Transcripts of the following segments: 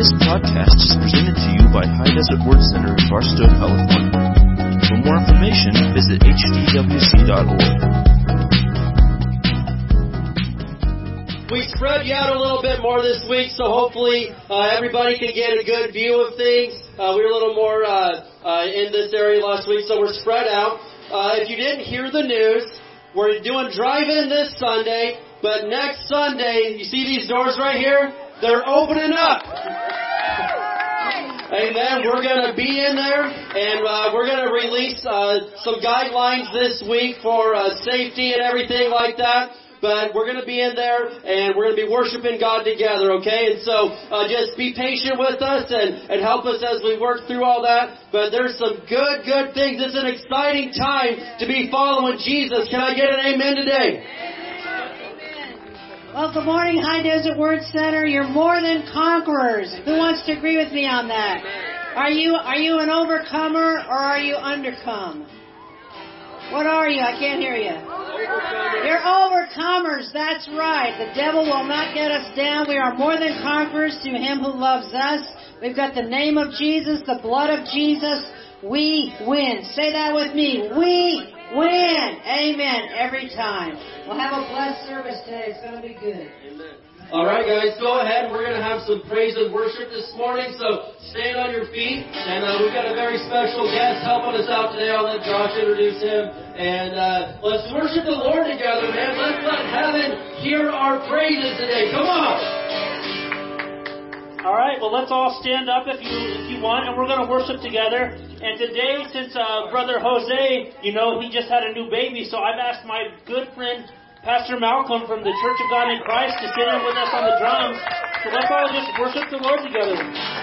This podcast is presented to you by High Desert Word Center in Barstow, California. For more information, visit hdwc.org. We spread you out a little bit more this week, so hopefully uh, everybody can get a good view of things. Uh, we were a little more uh, uh in this area last week, so we're spread out. Uh, if you didn't hear the news, we're doing drive-in this Sunday, but next Sunday, you see these doors right here? They're opening up. Amen. We're going to be in there, and uh, we're going to release some guidelines this week for safety and everything like that but we're going to be in there and we're going to be worshiping God together, okay? And so uh, just be patient with us and, and help us as we work through all that. But there's some good, good things. It's an exciting time to be following Jesus. Can I get an amen today? Well, good morning, High Desert Word Center. You're more than conquerors. Who wants to agree with me on that? Are you are you an overcomer or are you undercome? What are you? I can't hear you. Overcomers. You're overcomers. That's right. The devil will not get us down. We are more than conquerors through him who loves us. We've got the name of Jesus, the blood of Jesus. We win. Say that with me. We win. Amen. Every time. We'll have a blessed service today. It's going to be good. Amen. All right, guys, go ahead. We're going to have some praise and worship this morning, so stand on your feet. And uh, we've got a very special guest helping us out today. I'll let Josh introduce him. And uh, let's worship the Lord together, man. Let's let heaven hear our praises today. Come on. All right, well, let's all stand up if you if you want, and we're going to worship together. And today, since uh, Brother Jose, you know, he just had a new baby, so I've asked my good friend Pastor Malcolm from the Church of God in Christ to sit in with us on the drums. So let's all just worship the Lord together.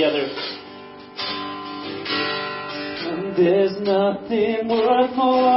together. There's nothing worth more.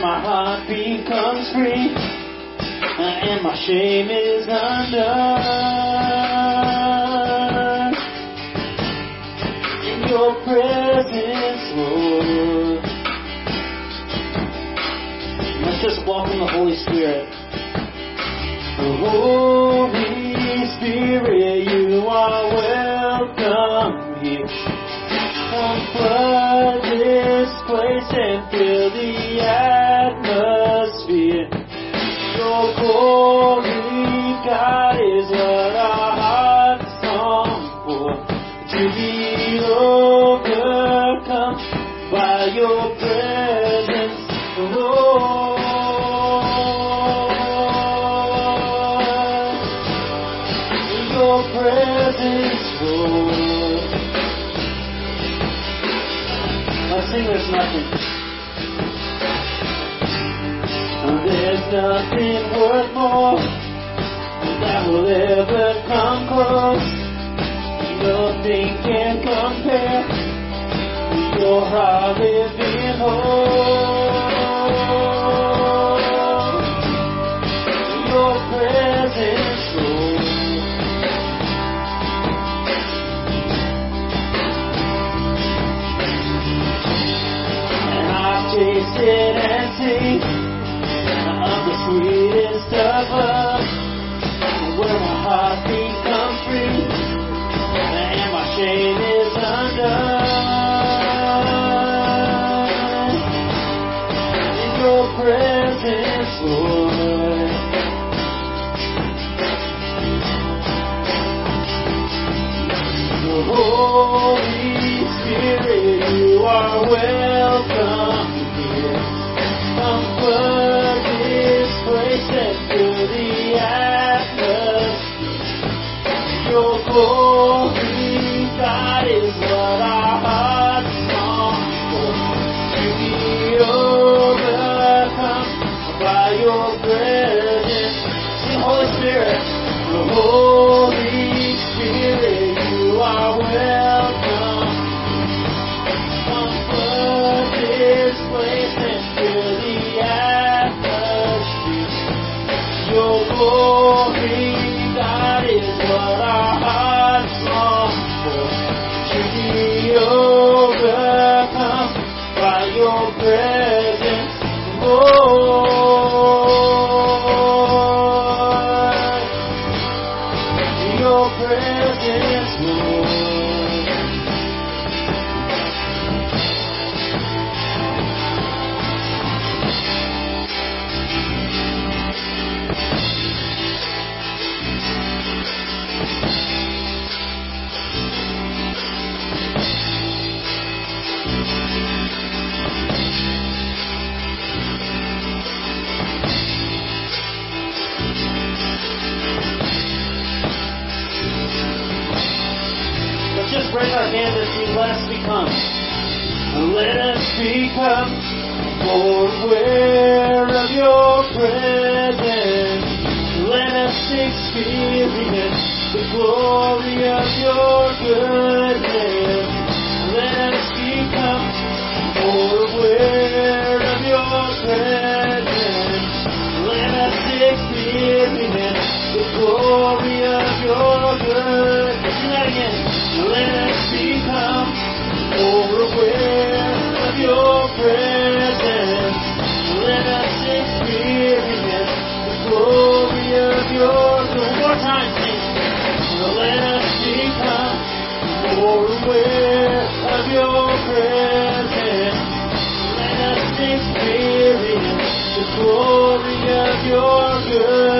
my heart becomes free, and my shame is undone. In your presence, Lord. Let's just walk in the Holy Spirit. The Holy Spirit, you are. presence, Lord. I sing there's nothing. There's nothing worth more that will ever come close. Nothing can compare to your heart living hope. away. glory. That is what I. Yeah.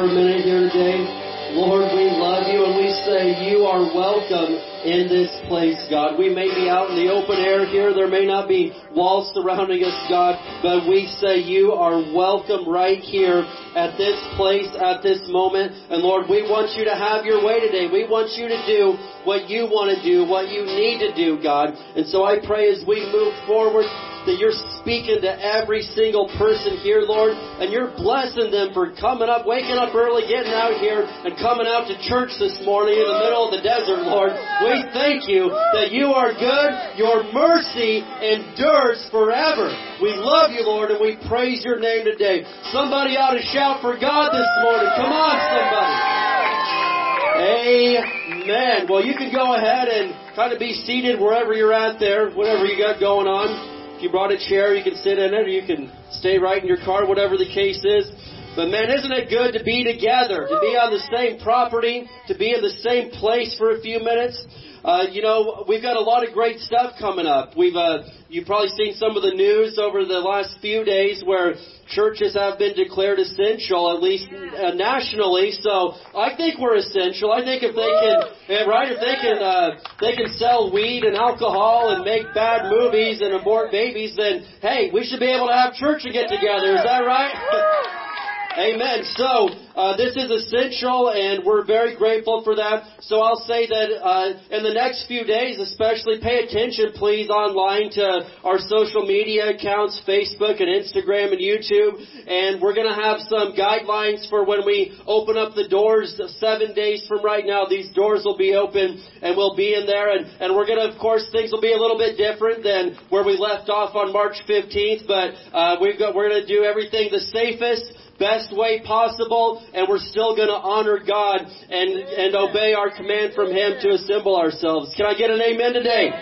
For a minute here today. Lord, we love you and we say you are welcome in this place, God. We may be out in the open air here. There may not be walls surrounding us, God, but we say you are welcome right here at this place, at this moment. And Lord, we want you to have your way today. We want you to do what you want to do, what you need to do, God. And so I pray as we move forward, that you're speaking to every single person here, Lord, and you're blessing them for coming up, waking up early, getting out here, and coming out to church this morning in the middle of the desert, Lord. We thank you that you are good, your mercy endures forever. We love you, Lord, and we praise your name today. Somebody ought to shout for God this morning. Come on, somebody. Amen. Well, you can go ahead and kind of be seated wherever you're at there, whatever you got going on. If you brought a chair, you can sit in it, or you can stay right in your car, whatever the case is. But man, isn't it good to be together, to be on the same property, to be in the same place for a few minutes? Uh, you know, we've got a lot of great stuff coming up. We've, uh, you've probably seen some of the news over the last few days where churches have been declared essential, at least uh, nationally. So I think we're essential. I think if they can, right, if they can, uh, they can sell weed and alcohol and make bad movies and abort babies, then hey, we should be able to have church and get together. Is that right? Amen. So uh, this is essential, and we're very grateful for that. So I'll say that uh, in the next few days, especially, pay attention, please, online to our social media accounts, Facebook and Instagram and YouTube, and we're going to have some guidelines for when we open up the doors seven days from right now. These doors will be open, and we'll be in there, and, and we're going to, of course, things will be a little bit different than where we left off on March 15th, but uh, we've got, we're going to do everything the safest best way possible, and we're still going to honor God and, and obey our command from Him to assemble ourselves. Can I get an amen today?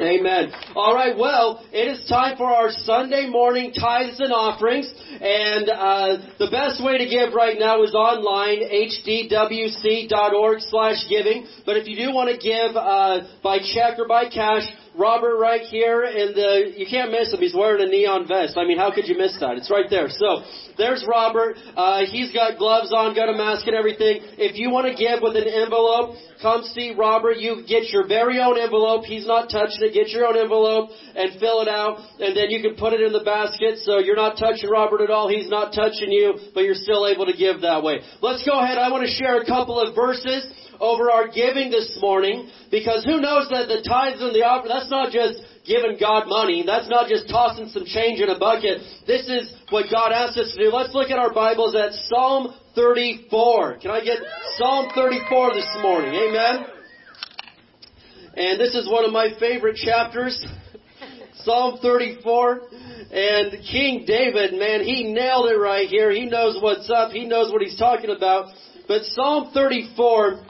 Amen. All right. Well, it is time for our Sunday morning tithes and offerings, and uh, the best way to give right now is online, hdwc.org/giving. But if you do want to give uh, by check or by cash, Robert right here, and the you can't miss him. He's wearing a neon vest. I mean, how could you miss that? It's right there. So there's Robert. Uh, he's got gloves on, got a mask and everything. If you want to give with an envelope, come see Robert. You get your very own envelope. He's not touching it. Get your own envelope and fill it out, and then you can put it in the basket. So you're not touching Robert at all. He's not touching you, but you're still able to give that way. Let's go ahead. I want to share a couple of verses over our giving this morning because who knows that the tithes and the offering, that's not just giving God money. That's not just tossing some change in a bucket. This is what God asks us to do. Let's look at our Bibles at Psalm 34. Can I get Psalm 34 this morning? Amen. And this is one of my favorite chapters. Psalm 34. And King David, man, he nailed it right here. He knows what's up. He knows what he's talking about. But Psalm 34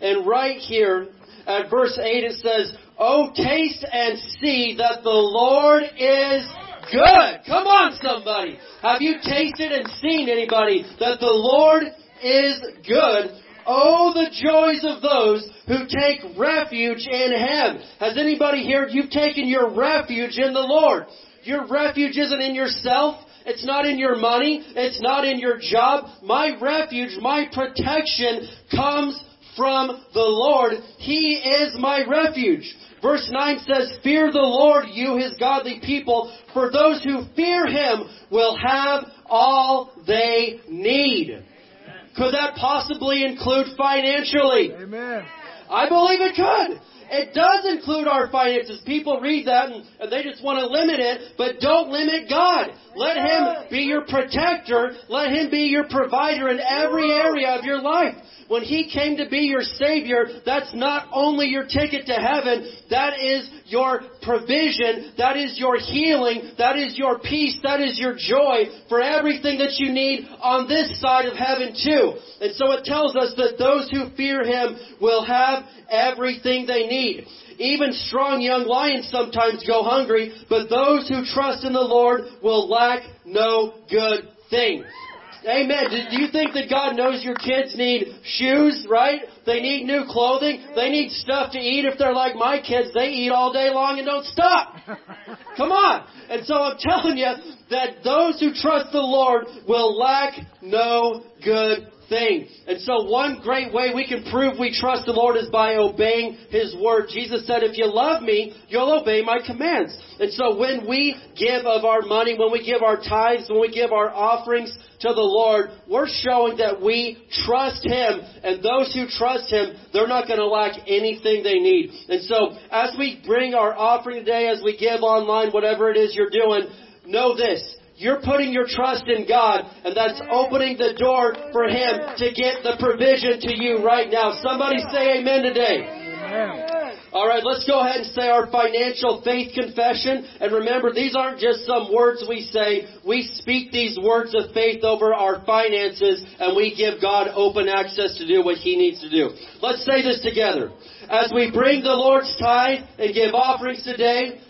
and right here at verse 8 it says, Oh, taste and see that the Lord is good. Come on, somebody. Have you tasted and seen anybody that the Lord is good? Oh, the joys of those who take refuge in Him. Has anybody here, you've taken your refuge in the Lord. Your refuge isn't in yourself. It's not in your money. It's not in your job. My refuge, my protection comes from the Lord. He is my refuge. Verse 9 says, Fear the Lord, you his godly people, for those who fear him will have all they need. Could that possibly include financially? Amen. I believe it could. It does include our finances. People read that and, and, they just want to limit it, but don't limit God. Let Him be your protector. Let Him be your provider in every area of your life. When He came to be your Savior, that's not only your ticket to heaven, that is your provision, that is your healing, that is your peace, that is your joy for everything that you need on this side of heaven too. And so it tells us that those who fear Him will have everything they need. Even strong young lions sometimes go hungry, but those who trust in the Lord will lack no good thing. Amen. Do you think that God knows your kids need shoes, right? They need new clothing. They need stuff to eat. If they're like my kids, they eat all day long and don't stop. Come on. And so I'm telling you that those who trust the Lord will lack no good thing. And so one great way we can prove we trust the Lord is by obeying His word. Jesus said, if you love me, you'll obey my commands. And so when we give of our money, when we give our tithes, when we give our offerings to the Lord, we're showing that we trust Him. And those who trust Him, they're not going to lack anything they need. And so as we bring our offering today, as we give online, whatever it is you're doing, know this. You're putting your trust in God, and that's opening the door for Him to get the provision to you right now. Somebody say amen today. Amen. All right, let's go ahead and say our financial faith confession. And remember, these aren't just some words we say. We speak these words of faith over our finances, and we give God open access to do what He needs to do. Let's say this together. As we bring the Lord's tithe and give offerings today,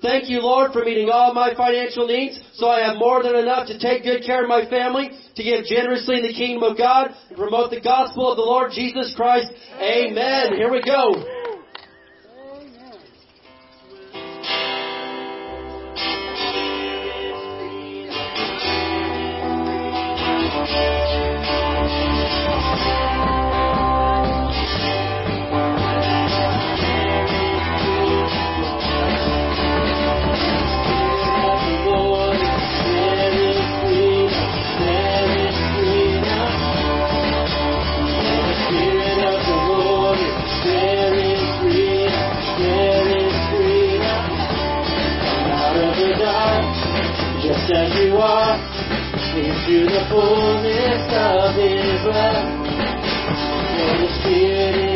Thank you, Lord, for meeting all my financial needs so I have more than enough to take good care of my family, to give generously in the kingdom of God, and promote the gospel of the Lord Jesus Christ. Amen. Here we go. Into the fullness of His love. For the Spirit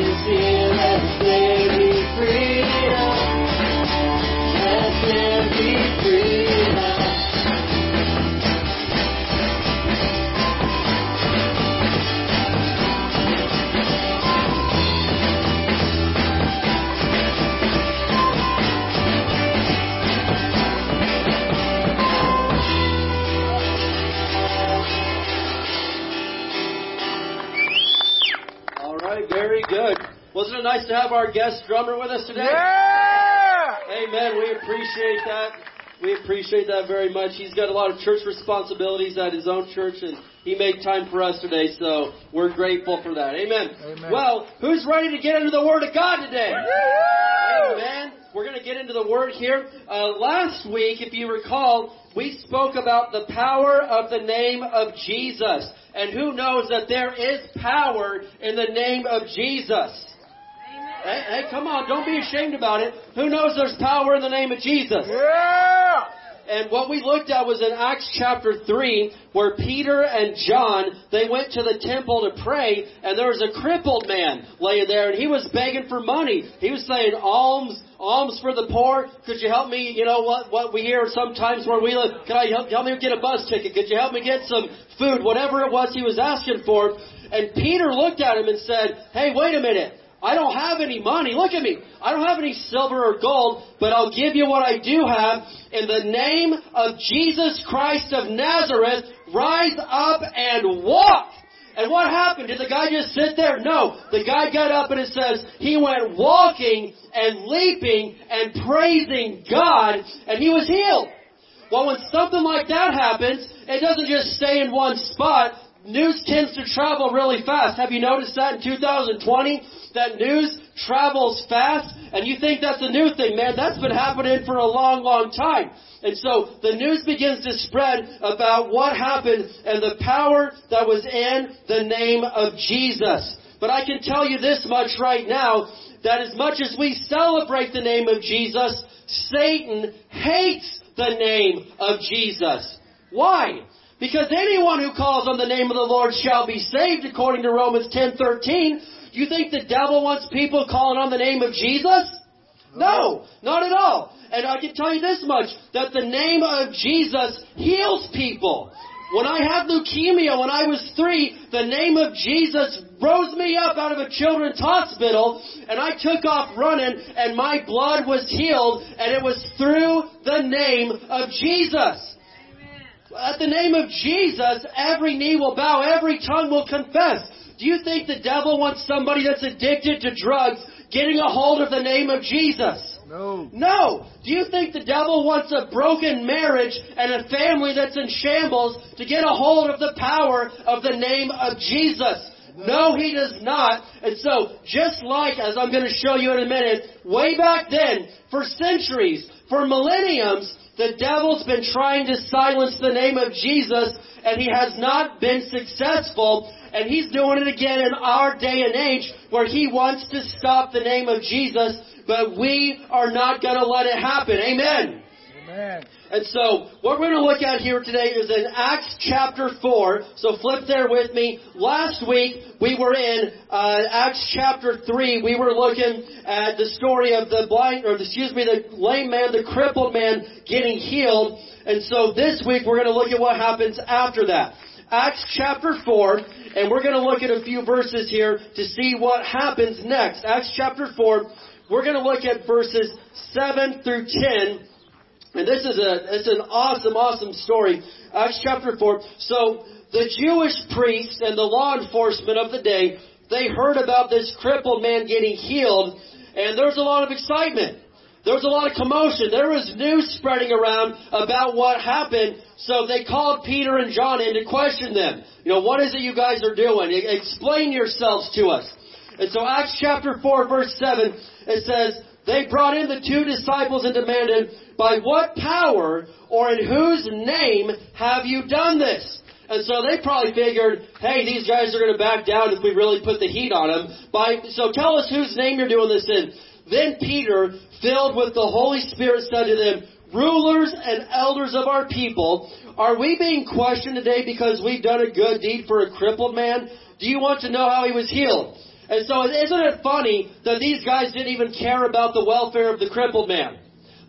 our guest drummer with us today? Yeah. Amen. We appreciate that. We appreciate that very much. He's got a lot of church responsibilities at his own church, and he made time for us today, so we're grateful for that. Amen. Amen. Well, who's ready to get into the Word of God today? Amen. We're going to get into the Word here. Uh, last week, if you recall, we spoke about the power of the name of Jesus. And who knows that there is power in the name of Jesus? Hey, hey, come on, don't be ashamed about it. Who knows there's power in the name of Jesus? Yeah. And what we looked at was in Acts chapter 3, where Peter and John, they went to the temple to pray, and there was a crippled man laying there, and he was begging for money. He was saying, alms, alms for the poor. Could you help me, you know, what, what we hear sometimes where we live, can I help, help me get a bus ticket? Could you help me get some food? Whatever it was he was asking for. And Peter looked at him and said, hey, wait a minute. I don't have any money. Look at me. I don't have any silver or gold, but I'll give you what I do have. In the name of Jesus Christ of Nazareth, rise up and walk. And what happened? Did the guy just sit there? No. The guy got up and it says he went walking and leaping and praising God and he was healed. Well, when something like that happens, it doesn't just stay in one spot. News tends to travel really fast. Have you noticed that in 2020? That news travels fast and you think that's a new thing, man. That's been happening for a long, long time. And so the news begins to spread about what happened and the power that was in the name of Jesus. But I can tell you this much right now, that as much as we celebrate the name of Jesus, Satan hates the name of Jesus. Why? Because anyone who calls on the name of the Lord shall be saved, according to Romans 10:13. You think the devil wants people calling on the name of Jesus? No, not at all. And I can tell you this much, that the name of Jesus heals people. When I had leukemia when I was three, the name of Jesus rose me up out of a children's hospital and I took off running and my blood was healed and it was through the name of Jesus. At the name of Jesus, every knee will bow, every tongue will confess. Do you think the devil wants somebody that's addicted to drugs getting a hold of the name of Jesus? No. No. Do you think the devil wants a broken marriage and a family that's in shambles to get a hold of the power of the name of Jesus? No, he does not. And so, just like, as I'm going to show you in a minute, way back then, for centuries, for millenniums, the devil's been trying to silence the name of Jesus, and he has not been successful. And he's doing it again in our day and age, where he wants to stop the name of Jesus but we are not going to let it happen. Amen. Amen. And so, what we're going to look at here today is in Acts chapter 4. So flip there with me. Last week, we were in uh, Acts chapter 3. We were looking at the story of the blind, or excuse me, the lame man, the crippled man getting healed. And so this week, we're going to look at what happens after that. Acts chapter 4, and we're going to look at a few verses here to see what happens next. Acts chapter 4, we're going to look at verses 7 through 10. And this is a, it's an awesome, awesome story. Acts chapter 4. So, the Jewish priests and the law enforcement of the day, they heard about this crippled man getting healed, and there's a lot of excitement. There was a lot of commotion. There was news spreading around about what happened, so they called Peter and John in to question them. You know, what is it you guys are doing? Explain yourselves to us. And so Acts chapter 4 verse 7, it says, they brought in the two disciples and demanded, by what power or in whose name have you done this? And so they probably figured, hey, these guys are going to back down if we really put the heat on them. By, so tell us whose name you're doing this in. Then Peter, filled with the Holy Spirit, said to them, rulers and elders of our people, are we being questioned today because we've done a good deed for a crippled man? Do you want to know how he was healed? And so isn't it funny that these guys didn't even care about the welfare of the crippled man?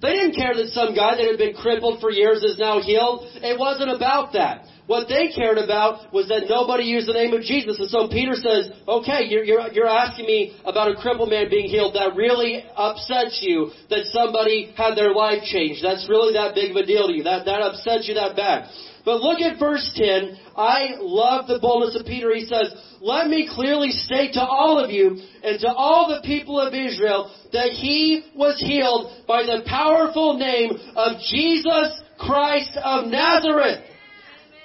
They didn't care that some guy that had been crippled for years is now healed. It wasn't about that. What they cared about was that nobody used the name of Jesus. And so Peter says, okay, you're, you're, you're asking me about a crippled man being healed. That really upsets you that somebody had their life changed. That's really that big of a deal to you. That, that upsets you that bad. But look at verse 10. I love the boldness of Peter. He says, let me clearly state to all of you and to all the people of Israel that he was healed by the powerful name of Jesus Christ of Nazareth.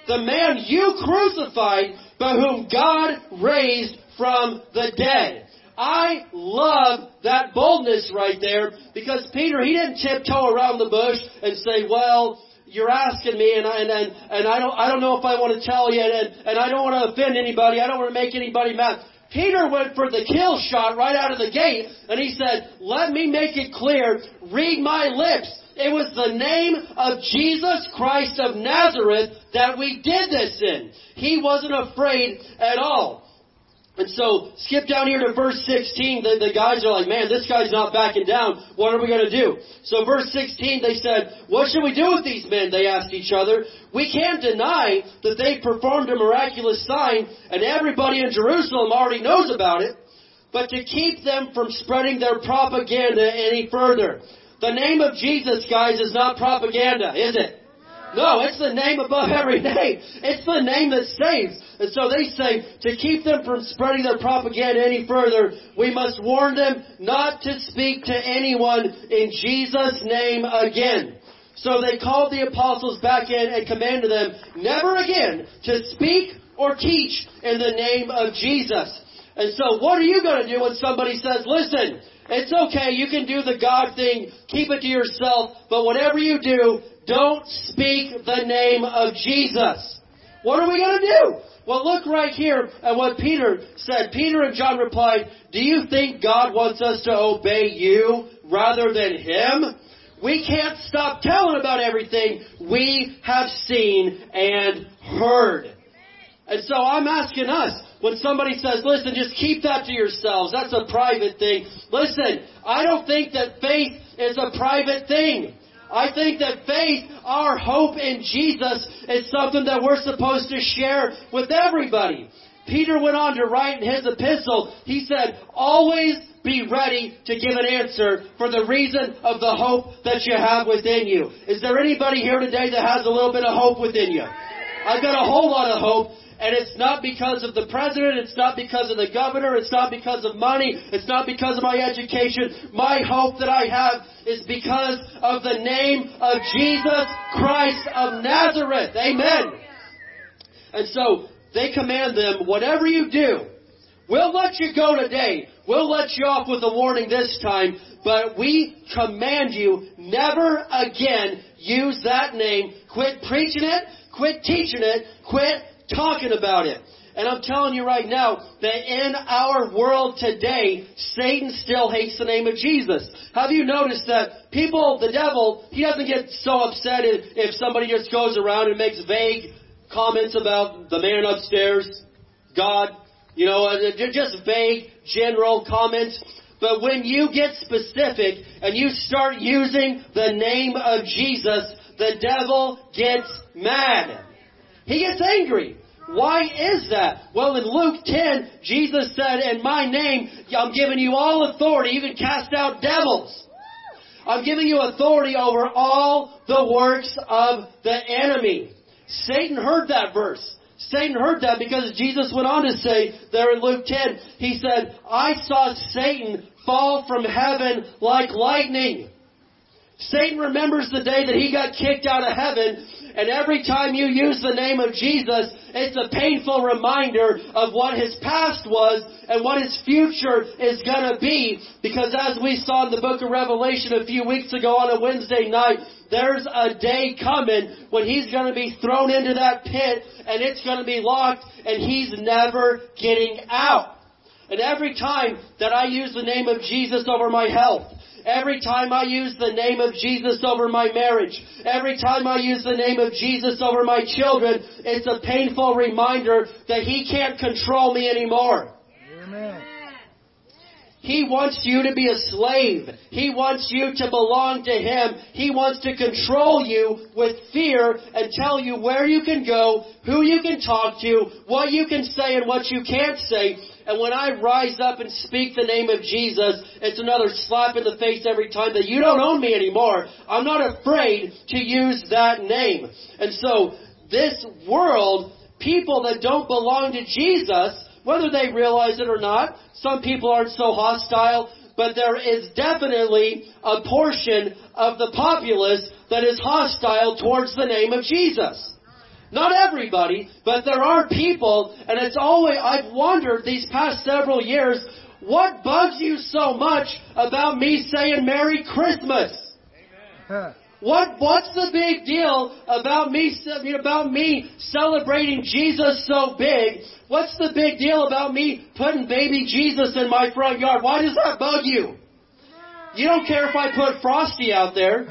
The man you crucified, but whom God raised from the dead. I love that boldness right there because Peter, he didn't tiptoe around the bush and say, well, you're asking me and I, and, and, and I don't, I don't know if I want to tell you and, and I don't want to offend anybody. I don't want to make anybody mad. Peter went for the kill shot right out of the gate and he said, let me make it clear, read my lips. It was the name of Jesus Christ of Nazareth that we did this in. He wasn't afraid at all. And so, skip down here to verse 16. The, the guys are like, man, this guy's not backing down. What are we going to do? So verse 16, they said, what should we do with these men? They asked each other. We can't deny that they performed a miraculous sign and everybody in Jerusalem already knows about it. but to keep them from spreading their propaganda any further. The name of Jesus, guys, is not propaganda, is it? No, it's the name above every name. It's the name that saves. And so they say, to keep them from spreading their propaganda any further, we must warn them not to speak to anyone in Jesus' name again. So they called the apostles back in and commanded them never again to speak or teach in the name of Jesus. And so what are you going to do when somebody says, listen, it's okay, you can do the God thing, keep it to yourself, but whatever you do, don't speak the name of Jesus. What are we going to do? Well, look right here at what Peter said. Peter and John replied, Do you think God wants us to obey you rather than Him? We can't stop telling about everything we have seen and heard. And so I'm asking us, when somebody says, listen, just keep that to yourselves, that's a private thing. Listen, I don't think that faith is a private thing. I think that faith, our hope in Jesus, is something that we're supposed to share with everybody. Peter went on to write in his epistle, he said, always be ready to give an answer for the reason of the hope that you have within you. Is there anybody here today that has a little bit of hope within you? I've got a whole lot of hope. And it's not because of the president, it's not because of the governor, it's not because of money, it's not because of my education. My hope that I have is because of the name of Jesus Christ of Nazareth. Amen. And so they command them, whatever you do, we'll let you go today. We'll let you off with a warning this time, but we command you never again use that name. Quit preaching it, quit teaching it, quit talking about it. And I'm telling you right now that in our world today, Satan still hates the name of Jesus. Have you noticed that people, the devil, he doesn't get so upset if, somebody just goes around and makes vague comments about the man upstairs, God, you know, uh, just vague, general comments. But when you get specific and you start using the name of Jesus, the devil gets mad. He gets angry. Why is that? Well, in Luke 10, Jesus said, in my name, I'm giving you all authority. even cast out devils. I'm giving you authority over all the works of the enemy. Satan heard that verse. Satan heard that because Jesus went on to say there in Luke 10, he said, I saw Satan fall from heaven like lightning. Satan remembers the day that he got kicked out of heaven and every time you use the name of Jesus, it's a painful reminder of what his past was and what his future is gonna be. Because as we saw in the book of Revelation a few weeks ago on a Wednesday night, there's a day coming when he's gonna be thrown into that pit and it's gonna be locked and he's never getting out. And every time that I use the name of Jesus over my health, Every time I use the name of Jesus over my marriage, every time I use the name of Jesus over my children, it's a painful reminder that He can't control me anymore. Amen. He wants you to be a slave. He wants you to belong to Him. He wants to control you with fear and tell you where you can go, who you can talk to, what you can say and what you can't say. And when I rise up and speak the name of Jesus, it's another slap in the face every time that you don't own me anymore. I'm not afraid to use that name. And so, this world, people that don't belong to Jesus, whether they realize it or not, some people aren't so hostile, but there is definitely a portion of the populace that is hostile towards the name of Jesus. Not everybody, but there are people, and it's always, I've wondered these past several years, what bugs you so much about me saying Merry Christmas? What what's the big deal about me about me celebrating Jesus so big? What's the big deal about me putting baby Jesus in my front yard? Why does that bug you? You don't care if I put Frosty out there.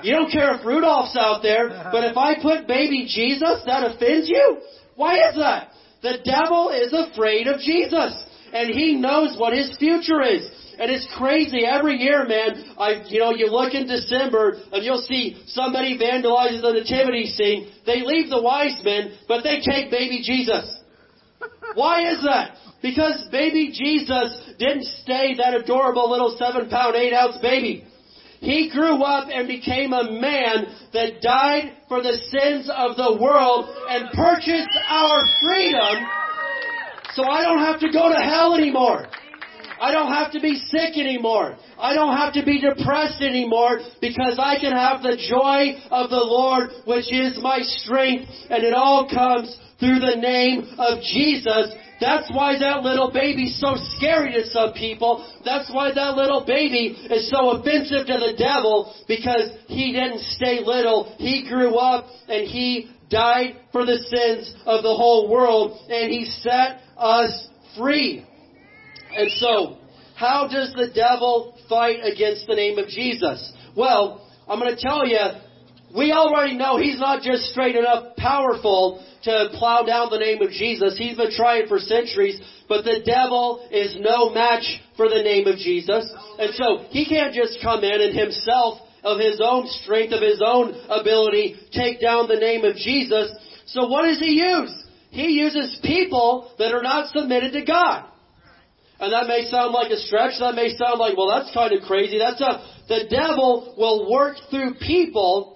You don't care if Rudolph's out there. But if I put baby Jesus, that offends you? Why is that? The devil is afraid of Jesus. And he knows what his future is. And it's crazy every year, man. I, you know, you look in December and you'll see somebody vandalizes the nativity scene. They leave the wise men, but they take baby Jesus. Why is that? Because baby Jesus didn't stay that adorable little seven pound, eight ounce baby. He grew up and became a man that died for the sins of the world and purchased our freedom so I don't have to go to hell anymore. I don't have to be sick anymore. I don't have to be depressed anymore because I can have the joy of the Lord, which is my strength, and it all comes through the name of Jesus. That's why that little baby's so scary to some people. That's why that little baby is so offensive to the devil because he didn't stay little. He grew up and he died for the sins of the whole world and he set us free. And so, how does the devil fight against the name of Jesus? Well, I'm going to tell you, we already know he's not just straight enough powerful to plow down the name of Jesus. He's been trying for centuries, but the devil is no match for the name of Jesus. And so he can't just come in and himself, of his own strength, of his own ability, take down the name of Jesus. So what does he use? He uses people that are not submitted to God. And that may sound like a stretch. That may sound like, well, that's kind of crazy. That's a, the devil will work through people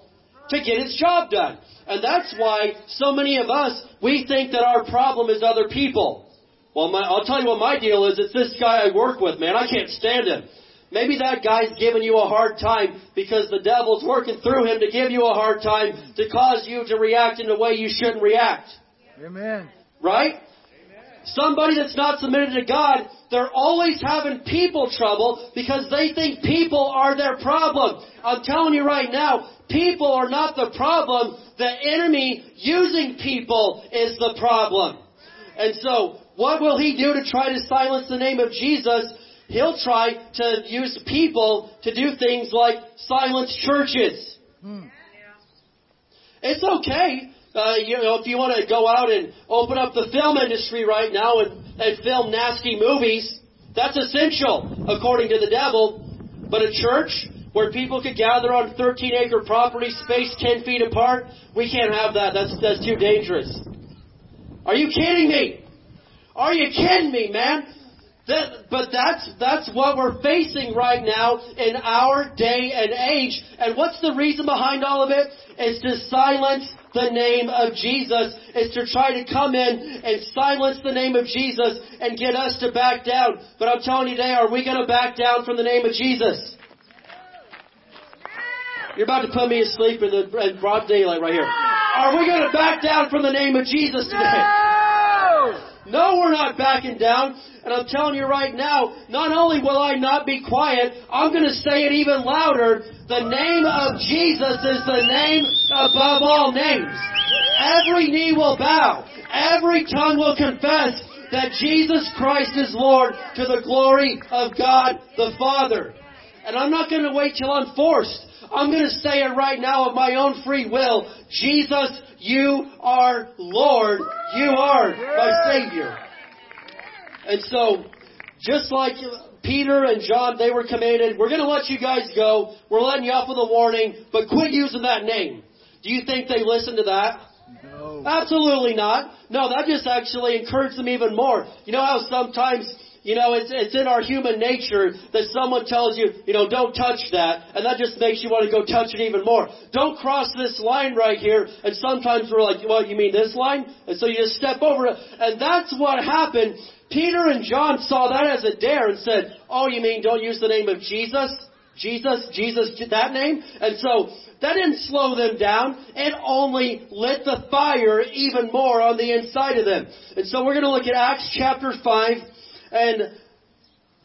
to get his job done. And that's why so many of us, we think that our problem is other people. Well, my, I'll tell you what my deal is. It's this guy I work with, man. I can't stand him. Maybe that guy's giving you a hard time because the devil's working through him to give you a hard time to cause you to react in a way you shouldn't react. Amen. Right? Somebody that's not submitted to God, they're always having people trouble because they think people are their problem. I'm telling you right now, people are not the problem. The enemy using people is the problem. And so, what will he do to try to silence the name of Jesus? He'll try to use people to do things like silence churches. Hmm. It's okay. Uh, you know, if you want to go out and open up the film industry right now and, and film nasty movies, that's essential, according to the devil. But a church where people could gather on 13 acre property, spaced 10 feet apart, we can't have that. That's, that's too dangerous. Are you kidding me? Are you kidding me, man? That, but that's, that's what we're facing right now in our day and age. And what's the reason behind all of it? It's to silence the name of Jesus. is to try to come in and silence the name of Jesus and get us to back down. But I'm telling you today, are we going to back down from the name of Jesus? You're about to put me asleep in the broad daylight right here. Are we going to back down from the name of Jesus today? No, we're not backing down. And I'm telling you right now, not only will I not be quiet, I'm going to say it even louder. The name of Jesus is the name above all names. Every knee will bow. Every tongue will confess that Jesus Christ is Lord to the glory of God the Father. And I'm not going to wait till I'm forced. I'm going to say it right now of my own free will. Jesus, you are Lord. You are my Savior. And so, just like Peter and John, they were commanded, we're going to let you guys go. We're letting you off with a warning, but quit using that name. Do you think they listened to that? No. Absolutely not. No, that just actually encouraged them even more. You know how sometimes, you know, it's, it's in our human nature that someone tells you, you know, don't touch that, and that just makes you want to go touch it even more. Don't cross this line right here, and sometimes we're like, well, you mean this line? And so you just step over it, and that's what happened. Peter and John saw that as a dare and said, oh, you mean don't use the name of Jesus? Jesus, Jesus, that name? And so, that didn't slow them down. It only lit the fire even more on the inside of them. And so we're going to look at Acts chapter 5. And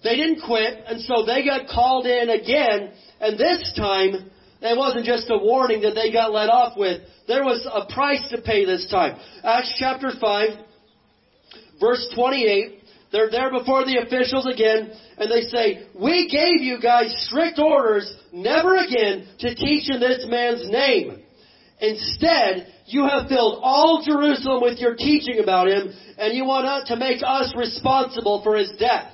they didn't quit. And so they got called in again. And this time, it wasn't just a warning that they got let off with. There was a price to pay this time. Acts chapter 5, verse 28. They're there before the officials again, and they say, We gave you guys strict orders never again to teach in this man's name. Instead, you have filled all Jerusalem with your teaching about him, and you want to make us responsible for his death.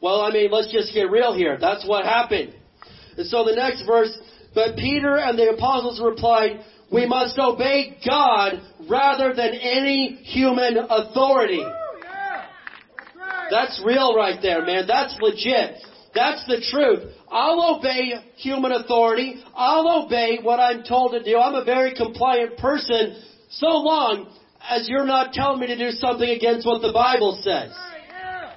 Well, I mean, let's just get real here. That's what happened. And so the next verse, but Peter and the apostles replied, we must obey God rather than any human authority. That's real right there, man. That's legit. That's the truth. I'll obey human authority. I'll obey what I'm told to do. I'm a very compliant person so long as you're not telling me to do something against what the Bible says.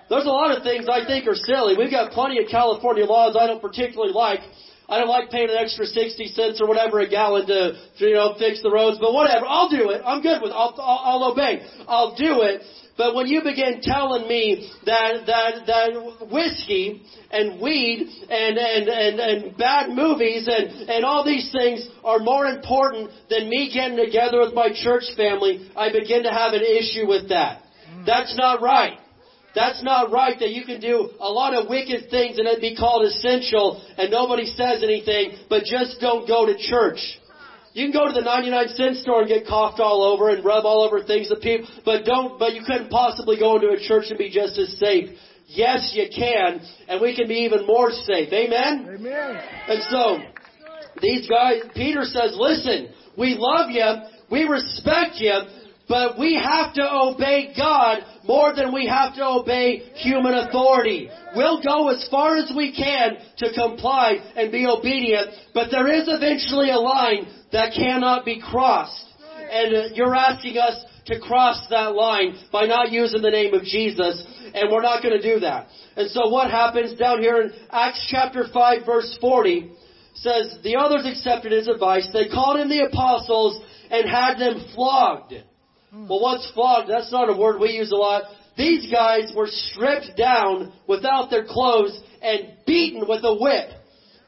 There's a lot of things I think are silly. We've got plenty of California laws I don't particularly like. I don't like paying an extra 60 cents or whatever a gallon to, to you know, fix the roads, but whatever. I'll do it. I'm good with it. I'll, I'll, I'll obey. I'll do it. But when you begin telling me that, that, that whiskey and weed and, and, and, and bad movies and, and all these things are more important than me getting together with my church family, I begin to have an issue with that. That's not right. That's not right that you can do a lot of wicked things and it be called essential and nobody says anything, but just don't go to church. You can go to the 99 cent store and get coughed all over and rub all over things that people, but don't, but you couldn't possibly go into a church and be just as safe. Yes, you can, and we can be even more safe. Amen? Amen. And so, these guys, Peter says, listen, we love you, we respect you, but we have to obey God more than we have to obey human authority. We'll go as far as we can to comply and be obedient, but there is eventually a line that cannot be crossed. And uh, you're asking us to cross that line by not using the name of Jesus, and we're not going to do that. And so what happens down here in Acts chapter 5 verse 40 says, the others accepted his advice. They called in the apostles and had them flogged. Hmm. Well, what's flogged? That's not a word we use a lot. These guys were stripped down without their clothes and beaten with a whip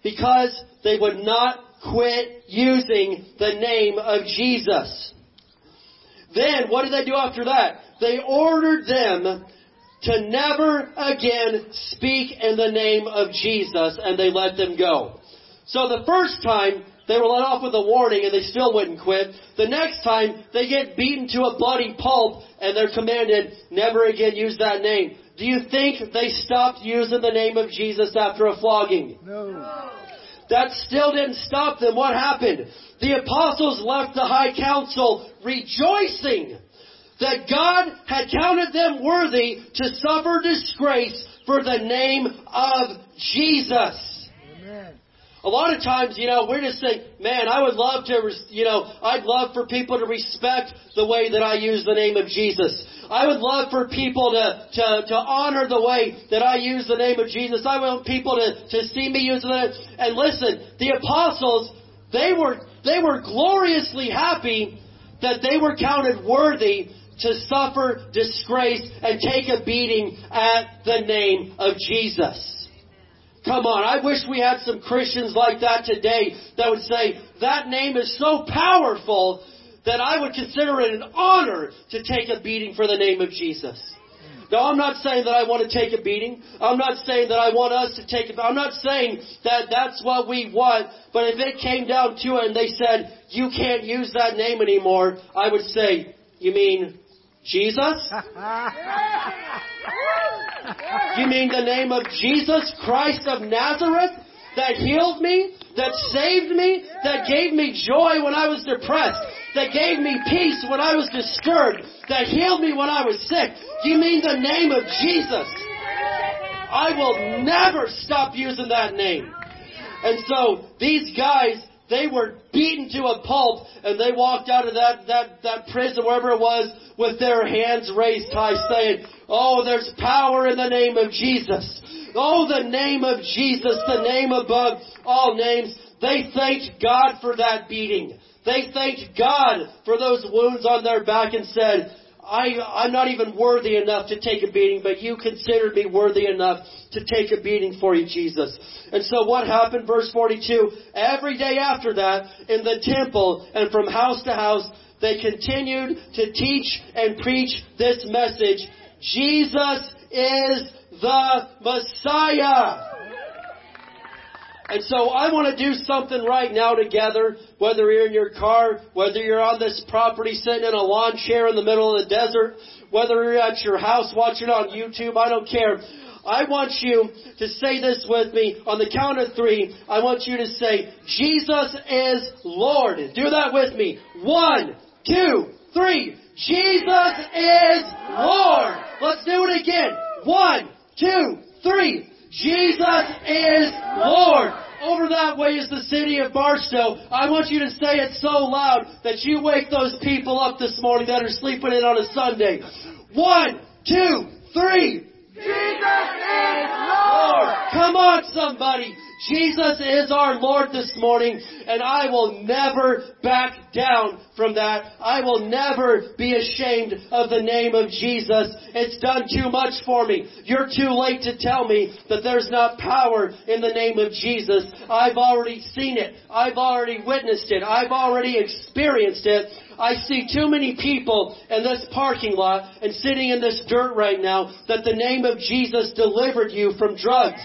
because they would not quit using the name of Jesus. Then, what did they do after that? They ordered them to never again speak in the name of Jesus and they let them go. So the first time, they were let off with a warning and they still wouldn't quit. The next time, they get beaten to a bloody pulp and they're commanded, never again use that name. Do you think they stopped using the name of Jesus after a flogging? No. That still didn't stop them. What happened? The apostles left the high council rejoicing that God had counted them worthy to suffer disgrace for the name of Jesus. A lot of times, you know, we're just saying, man, I would love to, you know, I'd love for people to respect the way that I use the name of Jesus. I would love for people to, to, to honor the way that I use the name of Jesus. I want people to, to see me using it. And listen, the apostles, they were, they were gloriously happy that they were counted worthy to suffer disgrace and take a beating at the name of Jesus. Come on, I wish we had some Christians like that today that would say, that name is so powerful that I would consider it an honor to take a beating for the name of Jesus. Now, I'm not saying that I want to take a beating. I'm not saying that I want us to take a I'm not saying that that's what we want. But if it came down to it and they said, you can't use that name anymore, I would say, you mean Jesus? You mean the name of Jesus Christ of Nazareth that healed me, that saved me, that gave me joy when I was depressed, that gave me peace when I was disturbed, that healed me when I was sick? You mean the name of Jesus? I will never stop using that name. And so these guys, they were beaten to a pulp and they walked out of that, that, that prison, wherever it was, with their hands raised high saying, Oh, there's power in the name of Jesus. Oh, the name of Jesus, the name above all names. They thanked God for that beating. They thanked God for those wounds on their back and said, I, I'm not even worthy enough to take a beating, but you considered me worthy enough to take a beating for you, Jesus. And so what happened? Verse 42, every day after that, in the temple and from house to house, they continued to teach and preach this message. Jesus is the Messiah. And so I want to do something right now together, whether you're in your car, whether you're on this property sitting in a lawn chair in the middle of the desert, whether you're at your house watching on YouTube, I don't care. I want you to say this with me on the count of three. I want you to say, Jesus is Lord. Do that with me. One, two, three. Jesus is Lord. Let's do it again. One, two, three. Jesus is Lord. Over that way is the city of Barstow. I want you to say it so loud that you wake those people up this morning that are sleeping in on a Sunday. One, two, three. Jesus is Lord. Come on, somebody. Jesus is our Lord this morning, and I will never back down from that. I will never be ashamed of the name of Jesus. It's done too much for me. You're too late to tell me that there's not power in the name of Jesus. I've already seen it. I've already witnessed it. I've already experienced it. I see too many people in this parking lot and sitting in this dirt right now that the name of Jesus delivered you from drugs.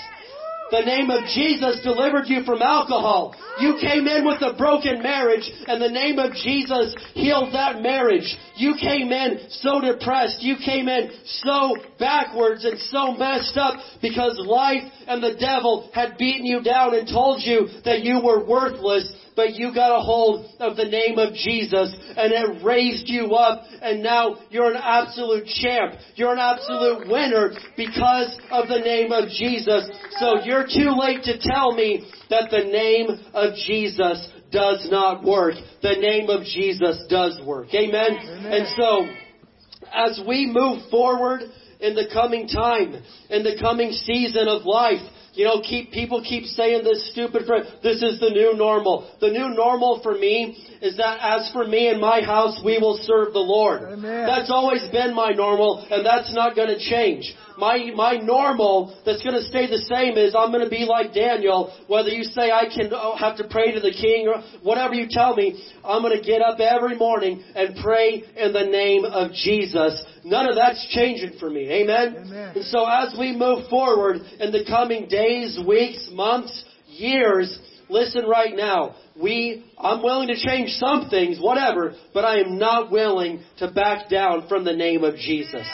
The name of Jesus delivered you from alcohol. You came in with a broken marriage and the name of Jesus healed that marriage. You came in so depressed. You came in so backwards and so messed up because life and the devil had beaten you down and told you that you were worthless but you got a hold of the name of Jesus and it raised you up and now you're an absolute champ. You're an absolute winner because of the name of Jesus. So you're too late to tell me that the name of Jesus does not work. The name of Jesus does work. Amen? Amen. And so, as we move forward in the coming time, in the coming season of life, you know, keep people keep saying this stupid phrase. This is the new normal. The new normal for me is that as for me and my house, we will serve the Lord. Amen. That's always been my normal, and that's not going to change. My my normal that's going to stay the same is I'm going to be like Daniel. Whether you say I can oh, have to pray to the king or whatever you tell me, I'm going to get up every morning and pray in the name of Jesus. None of that's changing for me. Amen. Amen. And so as we move forward in the coming days, weeks, months, years, listen right now. We, I'm willing to change some things, whatever, but I am not willing to back down from the name of Jesus.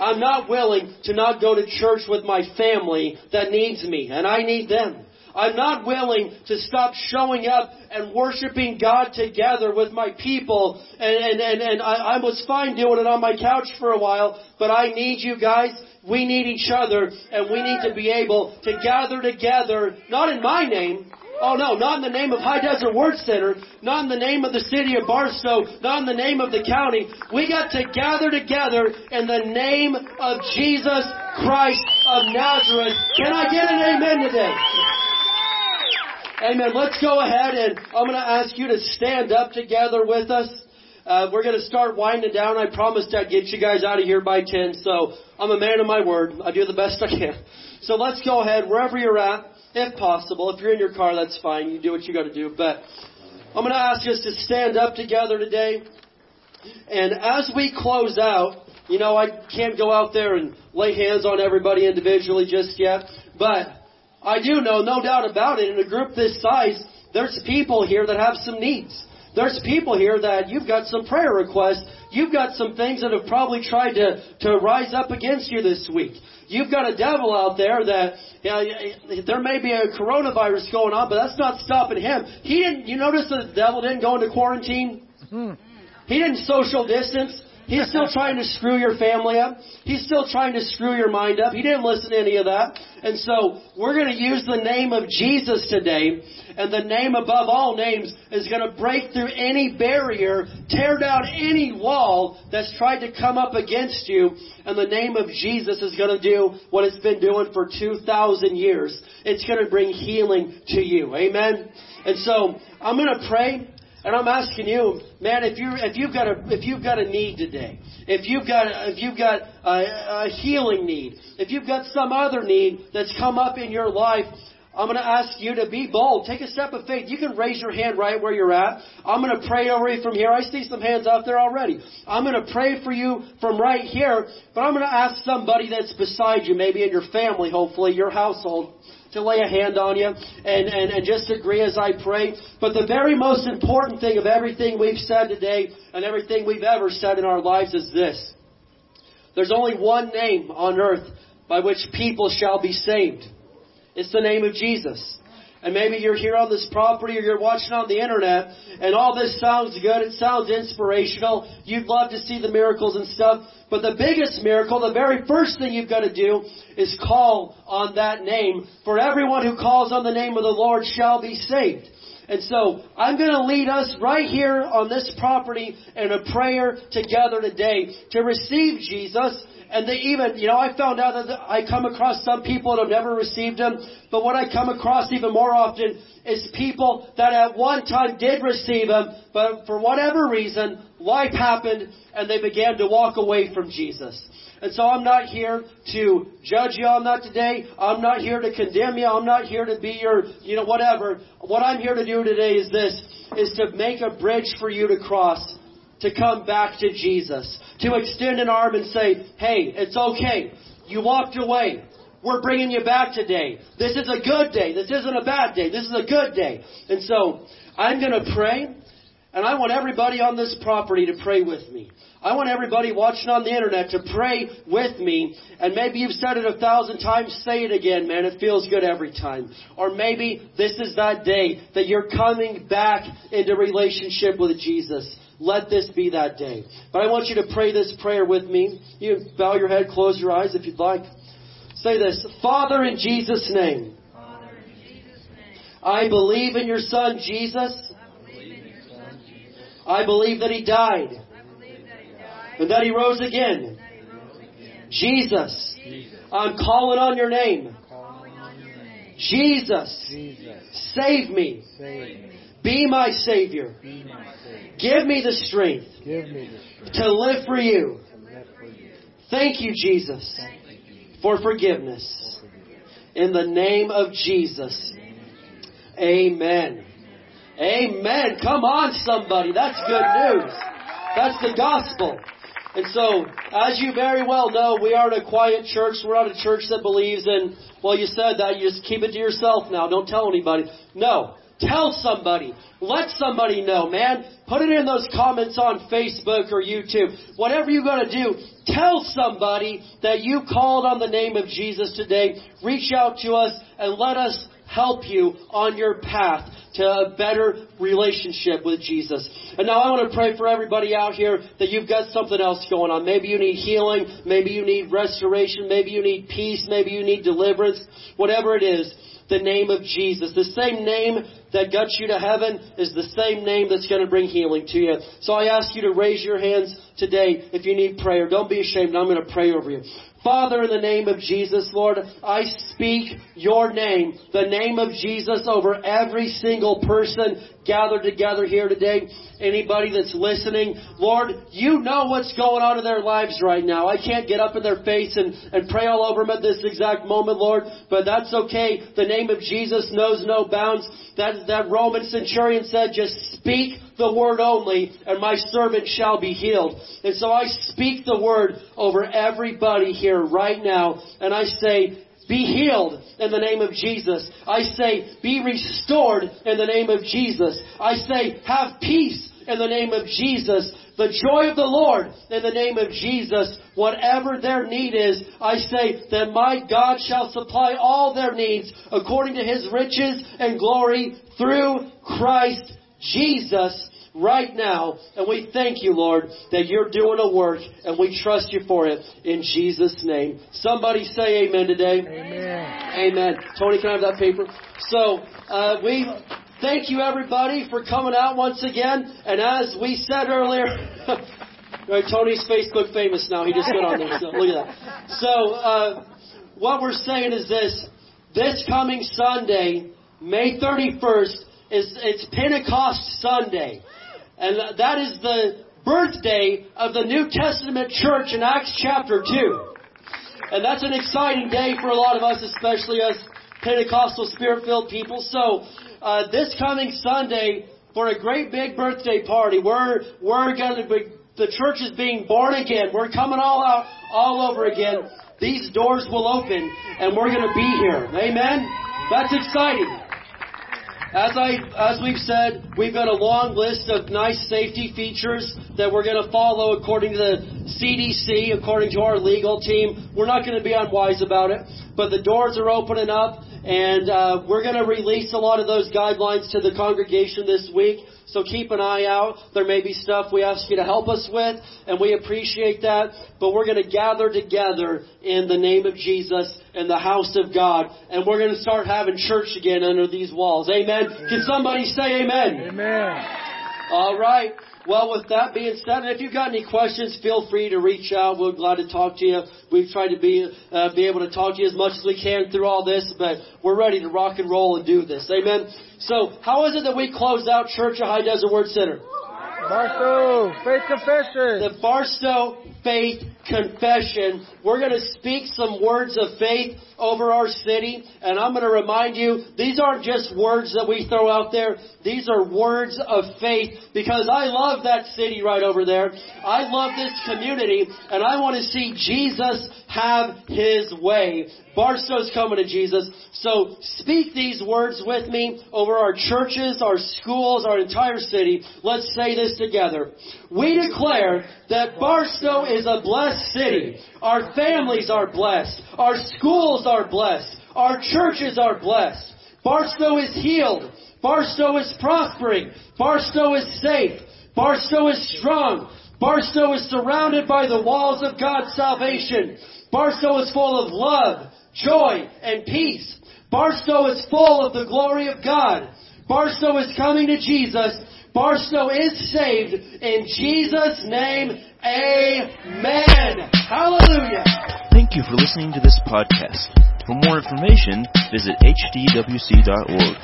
I'm not willing to not go to church with my family that needs me, and I need them. I'm not willing to stop showing up and worshiping God together with my people. And, and, and, and I, I was fine doing it on my couch for a while, but I need you guys. We need each other, and we need to be able to gather together, not in my name, Oh no, not in the name of High Desert Word Center, not in the name of the city of Barstow, not in the name of the county. We got to gather together in the name of Jesus Christ of Nazareth. Can I get an amen today? Amen. Let's go ahead and I'm going to ask you to stand up together with us. Uh, we're going to start winding down. I promised I'd get you guys out of here by 10, so I'm a man of my word. I do the best I can. So let's go ahead, wherever you're at, if possible. If you're in your car, that's fine. You do what you got to do. But I'm going to ask us to stand up together today. And as we close out, you know, I can't go out there and lay hands on everybody individually just yet, but I do know, no doubt about it, in a group this size, there's people here that have some needs. There's people here that you've got some prayer requests. You've got some things that have probably tried to, to rise up against you this week. You've got a devil out there that you know, there may be a coronavirus going on, but that's not stopping him. He didn't. You notice the devil didn't go into quarantine. Hmm. He didn't social distance. He's still trying to screw your family up. He's still trying to screw your mind up. He didn't listen to any of that. And so we're going to use the name of Jesus today. And the name above all names is going to break through any barrier, tear down any wall that's tried to come up against you. And the name of Jesus is going to do what it's been doing for 2,000 years. It's going to bring healing to you. Amen? And so I'm going to pray. And I'm asking you, man, if you if you've got a if you've got a need today, if you've got if you've got a, a healing need, if you've got some other need that's come up in your life, I'm going to ask you to be bold. Take a step of faith. You can raise your hand right where you're at. I'm going to pray over you from here. I see some hands out there already. I'm going to pray for you from right here, but I'm going to ask somebody that's beside you, maybe in your family, hopefully, your household, to lay a hand on you and, and, and just agree as I pray. But the very most important thing of everything we've said today and everything we've ever said in our lives is this. There's only one name on earth by which people shall be saved. It's the name of Jesus. And maybe you're here on this property or you're watching on the internet and all this sounds good, it sounds inspirational, you'd love to see the miracles and stuff, but the biggest miracle, the very first thing you've got to do is call on that name. For everyone who calls on the name of the Lord shall be saved. And so I'm going to lead us right here on this property in a prayer together today to receive Jesus. And they even, you know, I found out that I come across some people that have never received Him, but what I come across even more often is people that at one time did receive Him, but for whatever reason, life happened and they began to walk away from Jesus. And so I'm not here to judge you on that today. I'm not here to condemn you. I'm not here to be your, you know, whatever. What I'm here to do today is this, is to make a bridge for you to cross, to come back to Jesus, to extend an arm and say, hey, it's okay. You walked away. We're bringing you back today. This is a good day. This isn't a bad day. This is a good day. And so I'm going to pray. And I want everybody on this property to pray with me. I want everybody watching on the internet to pray with me. And maybe you've said it a thousand times, say it again, man. It feels good every time. Or maybe this is that day that you're coming back into relationship with Jesus. Let this be that day. But I want you to pray this prayer with me. You bow your head, close your eyes if you'd like. Say this. Father, in Jesus' name. I believe in your son Jesus. I believe that he died. And that he rose again. Jesus, I'm calling on your name. Jesus, save me. Be my Savior. Give me the strength to live for you. Thank you, Jesus, for forgiveness. In the name of Jesus. Amen. Amen. Come on, somebody. That's good news. That's the gospel. And so, as you very well know, we are a quiet church. We're not a church that believes in, well, you said that, you just keep it to yourself now. Don't tell anybody. No. Tell somebody. Let somebody know, man. Put it in those comments on Facebook or YouTube. Whatever you're going to do, tell somebody that you called on the name of Jesus today. Reach out to us and let us help you on your path to a better relationship with Jesus. And now I want to pray for everybody out here that you've got something else going on. Maybe you need healing. Maybe you need restoration. Maybe you need peace. Maybe you need deliverance. Whatever it is, the name of Jesus. The same name that got you to heaven is the same name that's going to bring healing to you. So I ask you to raise your hands today if you need prayer. Don't be ashamed. I'm going to pray over you. Father, in the name of Jesus, Lord, I speak your name, the name of Jesus over every single person gathered together here today. Anybody that's listening, Lord, you know what's going on in their lives right now. I can't get up in their face and, and pray all over them at this exact moment, Lord, but that's okay. The name of Jesus knows no bounds. That, that Roman centurion said, just speak the word only, and my servant shall be healed. And so I speak the word over everybody here right now, and I say, be healed in the name of Jesus. I say, be restored in the name of Jesus. I say, have peace in the name of Jesus. The joy of the Lord in the name of Jesus. Whatever their need is, I say that my God shall supply all their needs according to His riches and glory through Christ Jesus right now. And we thank you, Lord, that you're doing a work and we trust you for it in Jesus' name. Somebody say amen today. Amen. Amen. Tony, can I have that paper? So, uh, we thank you everybody for coming out once again. And as we said earlier, right, Tony's Facebook famous now. He just went on there. So look at that. So, uh, what we're saying is this. This coming Sunday, May 31st, is it's Pentecost Sunday. And that is the birthday of the New Testament church in Acts chapter 2. And that's an exciting day for a lot of us, especially us Pentecostal spirit-filled people. So, uh, this coming Sunday, for a great big birthday party, we're, we're gonna be, the church is being born again. We're coming all out, all over again. These doors will open and we're gonna be here. Amen? That's exciting. As I, as we've said, we've got a long list of nice safety features that we're going to follow according to the CDC, according to our legal team. We're not going to be unwise about it, but the doors are opening up, and uh, we're going to release a lot of those guidelines to the congregation this week. So keep an eye out. There may be stuff we ask you to help us with, and we appreciate that. But we're going to gather together in the name of Jesus in the house of God, and we're going to start having church again under these walls. Amen. Can somebody say amen? Amen. All right. Well, with that being said, if you've got any questions, feel free to reach out. We're glad to talk to you. We've tried to be uh, be able to talk to you as much as we can through all this, but we're ready to rock and roll and do this. Amen. So, how is it that we close out Church of High Desert Word Center? Barstow, faith confession. The Barstow Faith Confession. We're going to speak some words of faith over our city, and I'm going to remind you, these aren't just words that we throw out there. These are words of faith because I love that city right over there. I love this community, and I want to see Jesus have His way. Barstow's coming to Jesus. So speak these words with me over our churches, our schools, our entire city. Let's say this together. We declare that Barstow is a blessed city. Our families are blessed. Our schools are blessed. Our churches are blessed. Barstow is healed. Barstow is prospering. Barstow is safe. Barstow is strong. Barstow is surrounded by the walls of God's salvation. Barstow is full of love, joy, and peace. Barstow is full of the glory of God. Barstow is coming to Jesus. Barstow is saved in Jesus' name. Amen. Hallelujah. Thank you for listening to this podcast. For more information, visit hdwc.org.